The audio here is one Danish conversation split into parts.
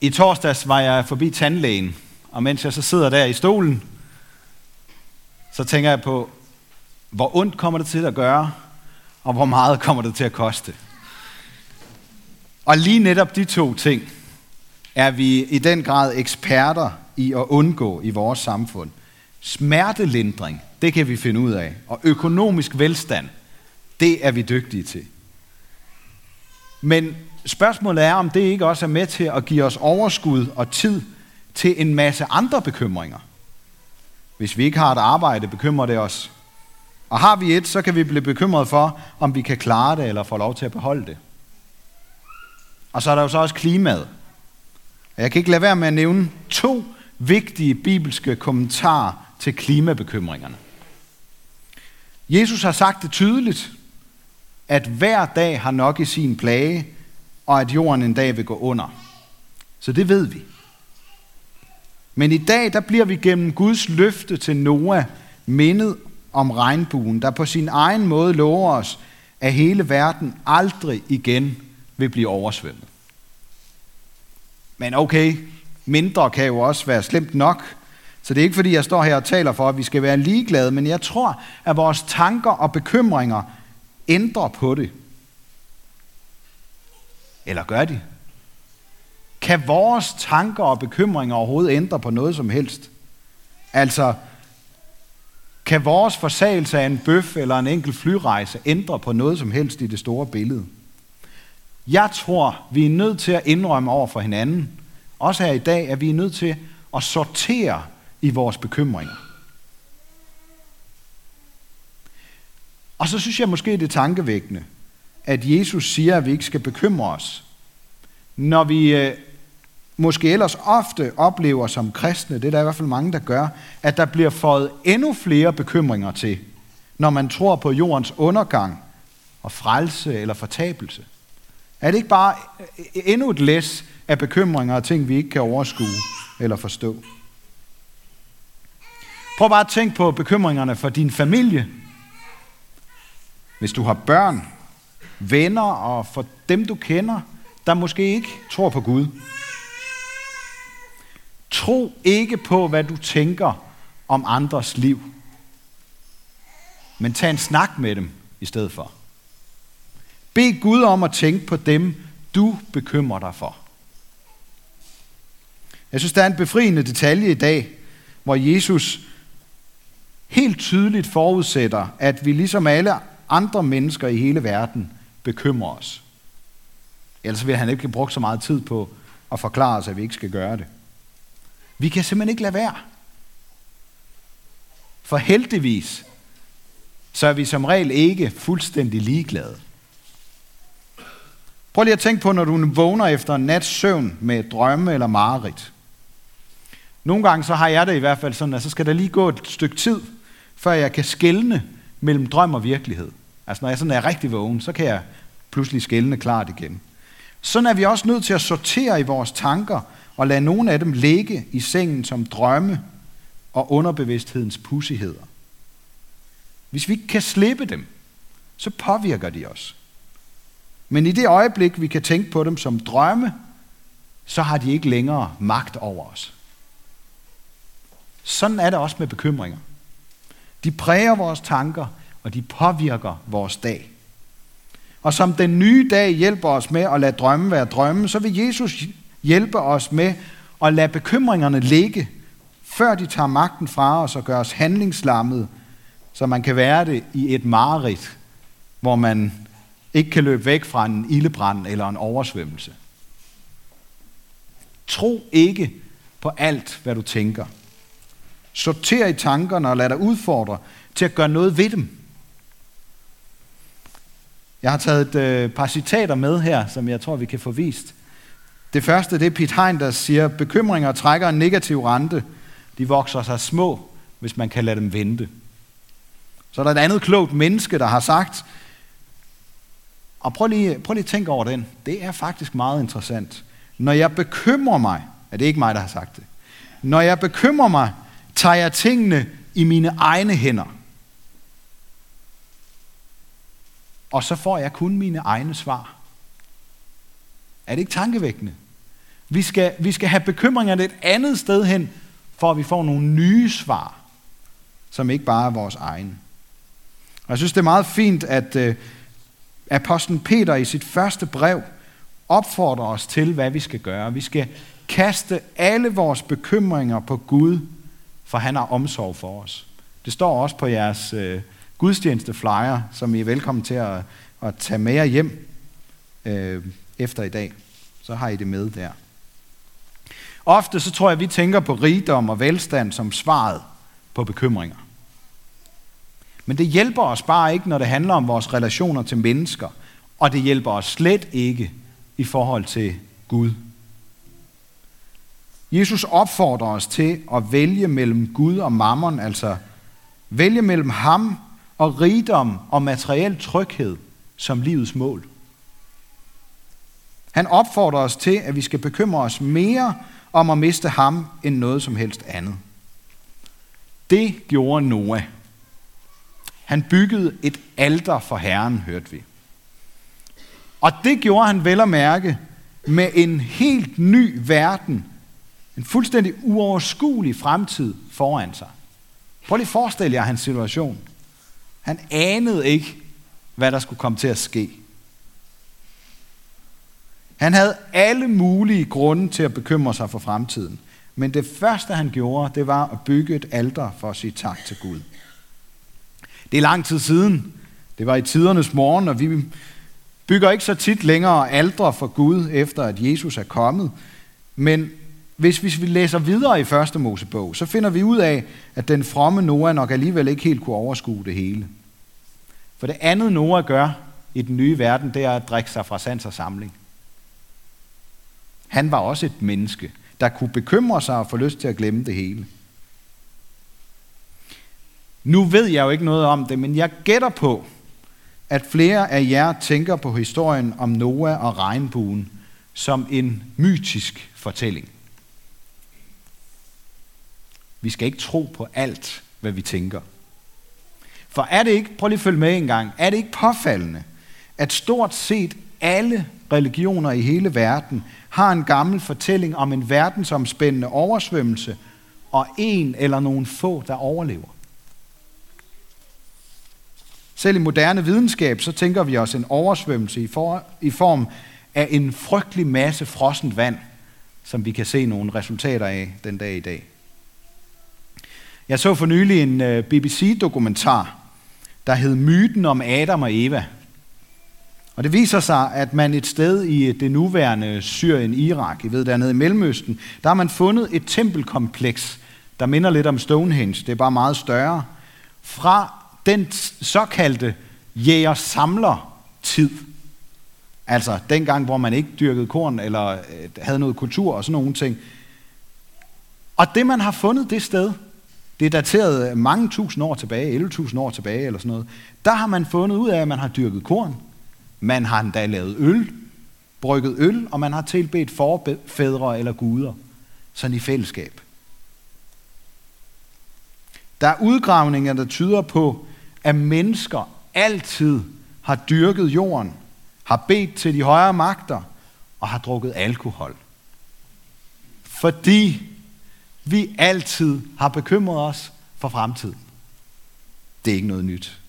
I torsdags var jeg forbi tandlægen, og mens jeg så sidder der i stolen, så tænker jeg på, hvor ondt kommer det til at gøre, og hvor meget kommer det til at koste. Og lige netop de to ting er vi i den grad eksperter i at undgå i vores samfund. Smertelindring, det kan vi finde ud af. Og økonomisk velstand, det er vi dygtige til. Men spørgsmålet er, om det ikke også er med til at give os overskud og tid til en masse andre bekymringer. Hvis vi ikke har et arbejde, bekymrer det os. Og har vi et, så kan vi blive bekymret for, om vi kan klare det eller få lov til at beholde det. Og så er der jo så også klimaet. Jeg kan ikke lade være med at nævne to vigtige bibelske kommentarer til klimabekymringerne. Jesus har sagt det tydeligt, at hver dag har nok i sin plage, og at jorden en dag vil gå under. Så det ved vi. Men i dag, der bliver vi gennem Guds løfte til Noah mindet om regnbuen, der på sin egen måde lover os, at hele verden aldrig igen vil blive oversvømmet. Men okay, mindre kan jo også være slemt nok, så det er ikke fordi, jeg står her og taler for, at vi skal være ligeglade, men jeg tror, at vores tanker og bekymringer ændrer på det. Eller gør de? Kan vores tanker og bekymringer overhovedet ændre på noget som helst? Altså, kan vores forsagelse af en bøf eller en enkelt flyrejse ændre på noget som helst i det store billede? Jeg tror, vi er nødt til at indrømme over for hinanden, også her i dag, at vi er nødt til at sortere i vores bekymringer. Og så synes jeg måske, det er tankevækkende, at Jesus siger, at vi ikke skal bekymre os. Når vi øh, måske ellers ofte oplever som kristne, det er der i hvert fald mange, der gør, at der bliver fået endnu flere bekymringer til, når man tror på jordens undergang og frelse eller fortabelse. Er det ikke bare øh, endnu et læs af bekymringer og ting, vi ikke kan overskue eller forstå? Prøv bare at tænke på bekymringerne for din familie. Hvis du har børn, venner og for dem, du kender, der måske ikke tror på Gud. Tro ikke på, hvad du tænker om andres liv. Men tag en snak med dem i stedet for. Bed Gud om at tænke på dem, du bekymrer dig for. Jeg synes, der er en befriende detalje i dag, hvor Jesus helt tydeligt forudsætter, at vi ligesom alle andre mennesker i hele verden bekymrer os. Ellers vil han ikke have brugt så meget tid på at forklare os, at vi ikke skal gøre det. Vi kan simpelthen ikke lade være. For heldigvis, så er vi som regel ikke fuldstændig ligeglade. Prøv lige at tænke på, når du vågner efter en nats søvn med drømme eller mareridt. Nogle gange så har jeg det i hvert fald sådan, at så skal der lige gå et stykke tid, før jeg kan skelne mellem drøm og virkelighed. Altså når jeg sådan er rigtig vågen, så kan jeg pludselig skældne klart igen. Sådan er vi også nødt til at sortere i vores tanker og lade nogle af dem ligge i sengen som drømme og underbevidsthedens pussigheder. Hvis vi ikke kan slippe dem, så påvirker de os. Men i det øjeblik, vi kan tænke på dem som drømme, så har de ikke længere magt over os. Sådan er det også med bekymringer. De præger vores tanker, og de påvirker vores dag. Og som den nye dag hjælper os med at lade drømme være drømme, så vil Jesus hjælpe os med at lade bekymringerne ligge, før de tager magten fra os og gør os handlingslammet, så man kan være det i et mareridt, hvor man ikke kan løbe væk fra en ildebrand eller en oversvømmelse. Tro ikke på alt, hvad du tænker. Sorter i tankerne og lad dig udfordre til at gøre noget ved dem. Jeg har taget et øh, par citater med her, som jeg tror, vi kan få vist. Det første, det er Pete Hein, der siger, bekymringer trækker en negativ rente. De vokser sig små, hvis man kan lade dem vente. Så er der et andet klogt menneske, der har sagt, og prøv lige, prøv lige at tænke over den. Det er faktisk meget interessant. Når jeg bekymrer mig, er det ikke mig, der har sagt det. Når jeg bekymrer mig, tager jeg tingene i mine egne hænder. Og så får jeg kun mine egne svar. Er det ikke tankevækkende? Vi skal, vi skal have bekymringerne et andet sted hen, for at vi får nogle nye svar, som ikke bare er vores egne. Og jeg synes, det er meget fint, at øh, apostlen Peter i sit første brev opfordrer os til, hvad vi skal gøre. Vi skal kaste alle vores bekymringer på Gud, for han har omsorg for os. Det står også på jeres øh, gudstjeneste flyer, som I er velkommen til at, at tage med jer hjem øh, efter i dag. Så har I det med der. Ofte så tror jeg, at vi tænker på rigdom og velstand som svaret på bekymringer. Men det hjælper os bare ikke, når det handler om vores relationer til mennesker. Og det hjælper os slet ikke i forhold til Gud. Jesus opfordrer os til at vælge mellem Gud og mammon, altså vælge mellem ham og rigdom og materiel tryghed som livets mål. Han opfordrer os til, at vi skal bekymre os mere om at miste ham end noget som helst andet. Det gjorde Noah. Han byggede et alter for Herren, hørte vi. Og det gjorde han vel at mærke med en helt ny verden, en fuldstændig uoverskuelig fremtid foran sig. Prøv lige at forestille jer hans situation. Han anede ikke, hvad der skulle komme til at ske. Han havde alle mulige grunde til at bekymre sig for fremtiden. Men det første, han gjorde, det var at bygge et alter for at sige tak til Gud. Det er lang tid siden. Det var i tidernes morgen, og vi bygger ikke så tit længere aldre for Gud, efter at Jesus er kommet. Men hvis vi læser videre i første Mosebog, så finder vi ud af, at den fromme Noah nok alligevel ikke helt kunne overskue det hele. For det andet Noah gør i den nye verden, det er at drikke sig fra sans og samling. Han var også et menneske, der kunne bekymre sig og få lyst til at glemme det hele. Nu ved jeg jo ikke noget om det, men jeg gætter på, at flere af jer tænker på historien om Noah og regnbuen som en mytisk fortælling. Vi skal ikke tro på alt, hvad vi tænker. For er det ikke, prøv lige at følge med en gang, er det ikke påfaldende, at stort set alle religioner i hele verden har en gammel fortælling om en verdensomspændende oversvømmelse og en eller nogle få, der overlever. Selv i moderne videnskab, så tænker vi os en oversvømmelse i, for, i form af en frygtelig masse frossent vand, som vi kan se nogle resultater af den dag i dag. Jeg så for nylig en øh, BBC-dokumentar, der hed Myten om Adam og Eva – og det viser sig, at man et sted i øh, det nuværende Syrien, Irak, I ved dernede i Mellemøsten, der har man fundet et tempelkompleks, der minder lidt om Stonehenge. Det er bare meget større. Fra den såkaldte jæger-samler-tid. Altså dengang, hvor man ikke dyrkede korn eller øh, havde noget kultur og sådan nogle ting. Og det, man har fundet det sted, det er dateret mange tusind år tilbage, 11.000 år tilbage eller sådan noget. Der har man fundet ud af, at man har dyrket korn, man har endda lavet øl, brygget øl, og man har tilbedt forfædre eller guder, sådan i fællesskab. Der er udgravninger, der tyder på, at mennesker altid har dyrket jorden, har bedt til de højere magter og har drukket alkohol. Fordi vi altid har bekymret os for fremtiden. Det er ikke noget nyt.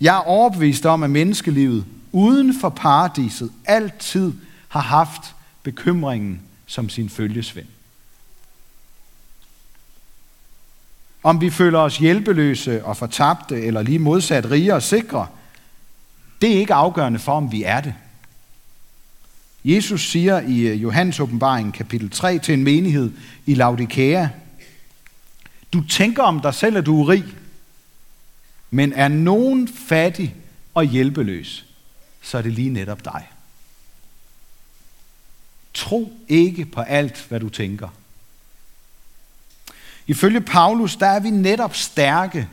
Jeg er overbevist om, at menneskelivet uden for paradiset altid har haft bekymringen som sin følgesvend. Om vi føler os hjælpeløse og fortabte, eller lige modsat rige og sikre, det er ikke afgørende for, om vi er det. Jesus siger i øh, Johannes åbenbaring kapitel 3 til en menighed i Laodikea, du tænker om dig selv, at du er rig, men er nogen fattig og hjælpeløs, så er det lige netop dig. Tro ikke på alt, hvad du tænker. Ifølge Paulus, der er vi netop stærke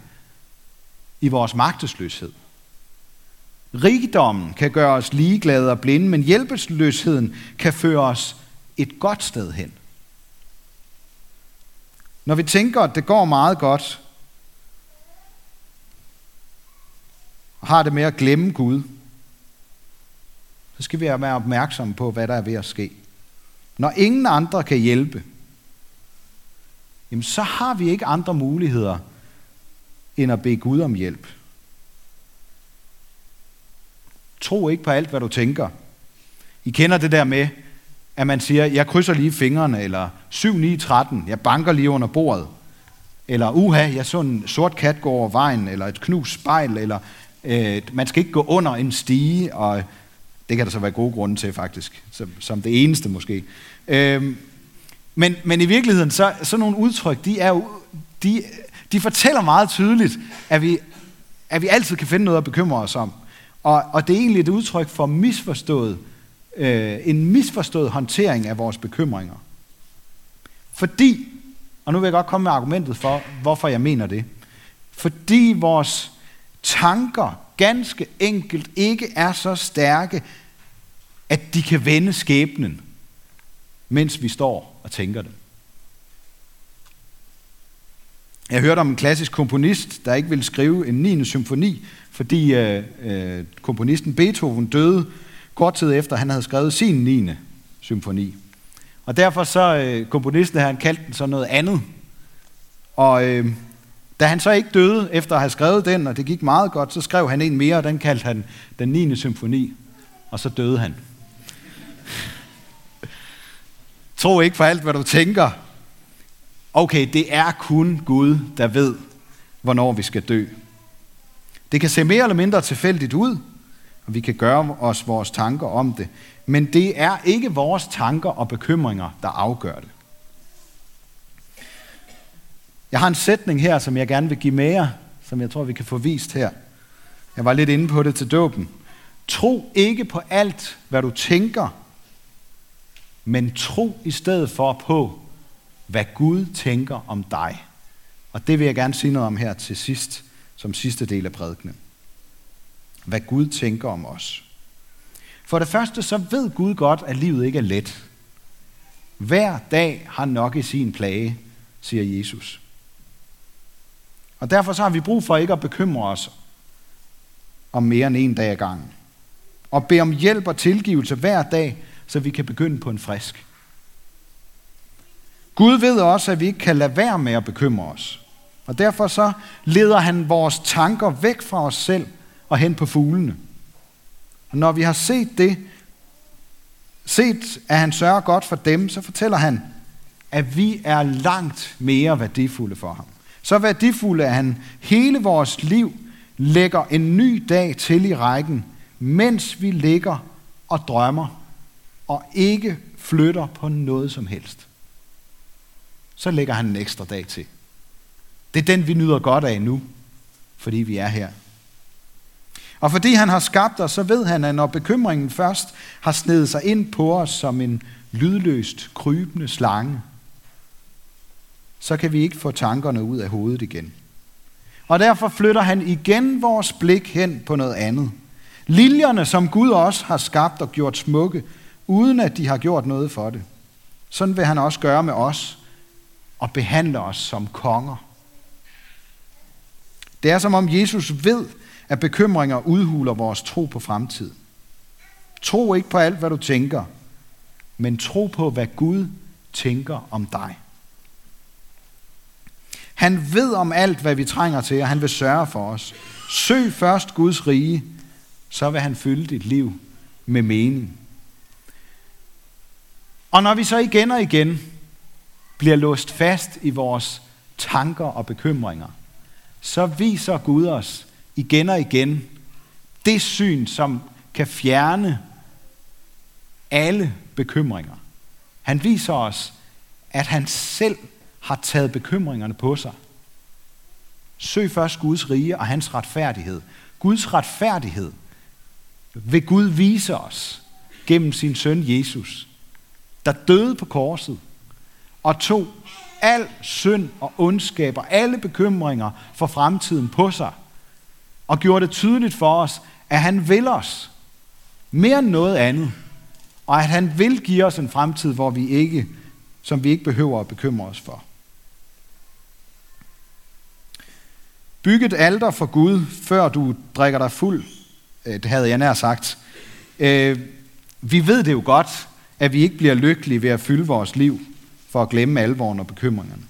i vores magtesløshed. Rigdommen kan gøre os ligeglade og blinde, men hjælpeløsheden kan føre os et godt sted hen. Når vi tænker, at det går meget godt, og har det med at glemme Gud, så skal vi være opmærksomme på, hvad der er ved at ske. når ingen andre kan hjælpe, jamen så har vi ikke andre muligheder end at bede Gud om hjælp. Tro ikke på alt, hvad du tænker. I kender det der med, at man siger, jeg krydser lige fingrene, eller 7-9-13, jeg banker lige under bordet, eller uha, jeg så en sort kat gå over vejen, eller et knus spejl, eller øh, man skal ikke gå under en stige, og det kan der så være gode grunde til faktisk, som, som det eneste måske. Øh, men, men i virkeligheden, så sådan nogle udtryk, de, er jo, de, de fortæller meget tydeligt, at vi, at vi altid kan finde noget at bekymre os om. Og, og det er egentlig et udtryk for misforstået, øh, en misforstået håndtering af vores bekymringer. Fordi, og nu vil jeg godt komme med argumentet for, hvorfor jeg mener det. Fordi vores tanker ganske enkelt ikke er så stærke, at de kan vende skæbnen, mens vi står og tænker det. Jeg hørte om en klassisk komponist, der ikke ville skrive en 9. symfoni, fordi øh, øh, komponisten Beethoven døde kort tid efter, han havde skrevet sin 9. symfoni. Og derfor så øh, komponisten han kaldte den så noget andet. Og øh, da han så ikke døde efter at have skrevet den, og det gik meget godt, så skrev han en mere, og den kaldte han den 9. symfoni. Og så døde han. Tro ikke for alt, hvad du tænker. Okay, det er kun Gud, der ved, hvornår vi skal dø. Det kan se mere eller mindre tilfældigt ud, og vi kan gøre os vores tanker om det. Men det er ikke vores tanker og bekymringer, der afgør det. Jeg har en sætning her, som jeg gerne vil give med jer, som jeg tror, vi kan få vist her. Jeg var lidt inde på det til dåben. Tro ikke på alt, hvad du tænker, men tro i stedet for på, hvad Gud tænker om dig. Og det vil jeg gerne sige noget om her til sidst, som sidste del af prædikenen. Hvad Gud tænker om os. For det første, så ved Gud godt, at livet ikke er let. Hver dag har nok i sin plage, siger Jesus. Og derfor så har vi brug for ikke at bekymre os om mere end en dag ad gangen. Og bede om hjælp og tilgivelse hver dag, så vi kan begynde på en frisk. Gud ved også, at vi ikke kan lade være med at bekymre os. Og derfor så leder han vores tanker væk fra os selv og hen på fuglene. Og når vi har set det, set at han sørger godt for dem, så fortæller han, at vi er langt mere værdifulde for ham. Så værdifulde, at han hele vores liv lægger en ny dag til i rækken, mens vi ligger og drømmer og ikke flytter på noget som helst. Så lægger han en ekstra dag til. Det er den, vi nyder godt af nu, fordi vi er her. Og fordi han har skabt os, så ved han, at når bekymringen først har snedet sig ind på os som en lydløst krybende slange, så kan vi ikke få tankerne ud af hovedet igen. Og derfor flytter han igen vores blik hen på noget andet. Liljerne, som Gud også har skabt og gjort smukke, uden at de har gjort noget for det. Sådan vil han også gøre med os og behandler os som konger. Det er som om Jesus ved, at bekymringer udhuler vores tro på fremtid. Tro ikke på alt, hvad du tænker, men tro på, hvad Gud tænker om dig. Han ved om alt, hvad vi trænger til, og han vil sørge for os. Søg først Guds rige, så vil han fylde dit liv med mening. Og når vi så igen og igen bliver låst fast i vores tanker og bekymringer, så viser Gud os igen og igen det syn, som kan fjerne alle bekymringer. Han viser os, at han selv har taget bekymringerne på sig. Søg først Guds rige og hans retfærdighed. Guds retfærdighed vil Gud vise os gennem sin søn Jesus, der døde på korset og tog al synd og ondskab og alle bekymringer for fremtiden på sig, og gjorde det tydeligt for os, at han vil os mere end noget andet, og at han vil give os en fremtid, hvor vi ikke, som vi ikke behøver at bekymre os for. Byg et alter for Gud, før du drikker dig fuld. Øh, det havde jeg nær sagt. Øh, vi ved det jo godt, at vi ikke bliver lykkelige ved at fylde vores liv for at glemme alvoren og bekymringerne.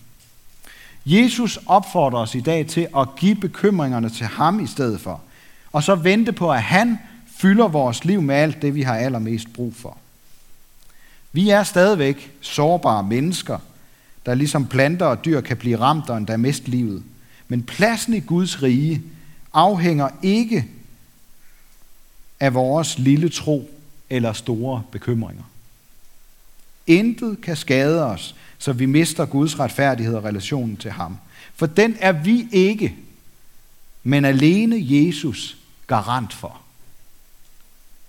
Jesus opfordrer os i dag til at give bekymringerne til ham i stedet for, og så vente på, at han fylder vores liv med alt det, vi har allermest brug for. Vi er stadigvæk sårbare mennesker, der ligesom planter og dyr kan blive ramt og endda miste livet. Men pladsen i Guds rige afhænger ikke af vores lille tro eller store bekymringer. Intet kan skade os, så vi mister Guds retfærdighed og relationen til ham. For den er vi ikke, men alene Jesus garant for.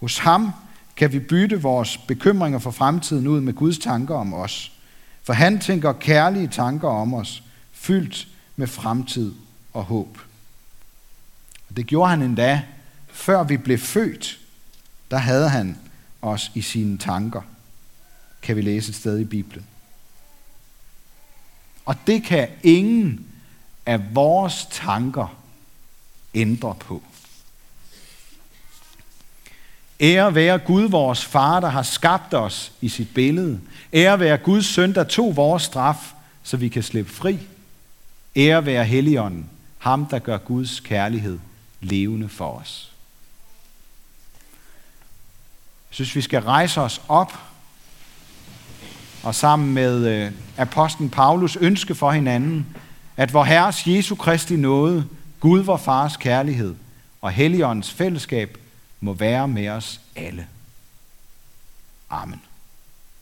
Hos ham kan vi bytte vores bekymringer for fremtiden ud med Guds tanker om os. For han tænker kærlige tanker om os, fyldt med fremtid og håb. Og det gjorde han endda, før vi blev født. Der havde han os i sine tanker, kan vi læse et sted i Bibelen. Og det kan ingen af vores tanker ændre på. Ære være Gud, vores far, der har skabt os i sit billede. Ære være Guds søn, der tog vores straf, så vi kan slippe fri. Ære være Helligånden, ham der gør Guds kærlighed levende for os. Jeg synes, vi skal rejse os op og sammen med øh, apostlen Paulus ønske for hinanden, at vor Herres Jesu Kristi nåde, Gud vor Fars kærlighed og Helligåndens fællesskab må være med os alle. Amen.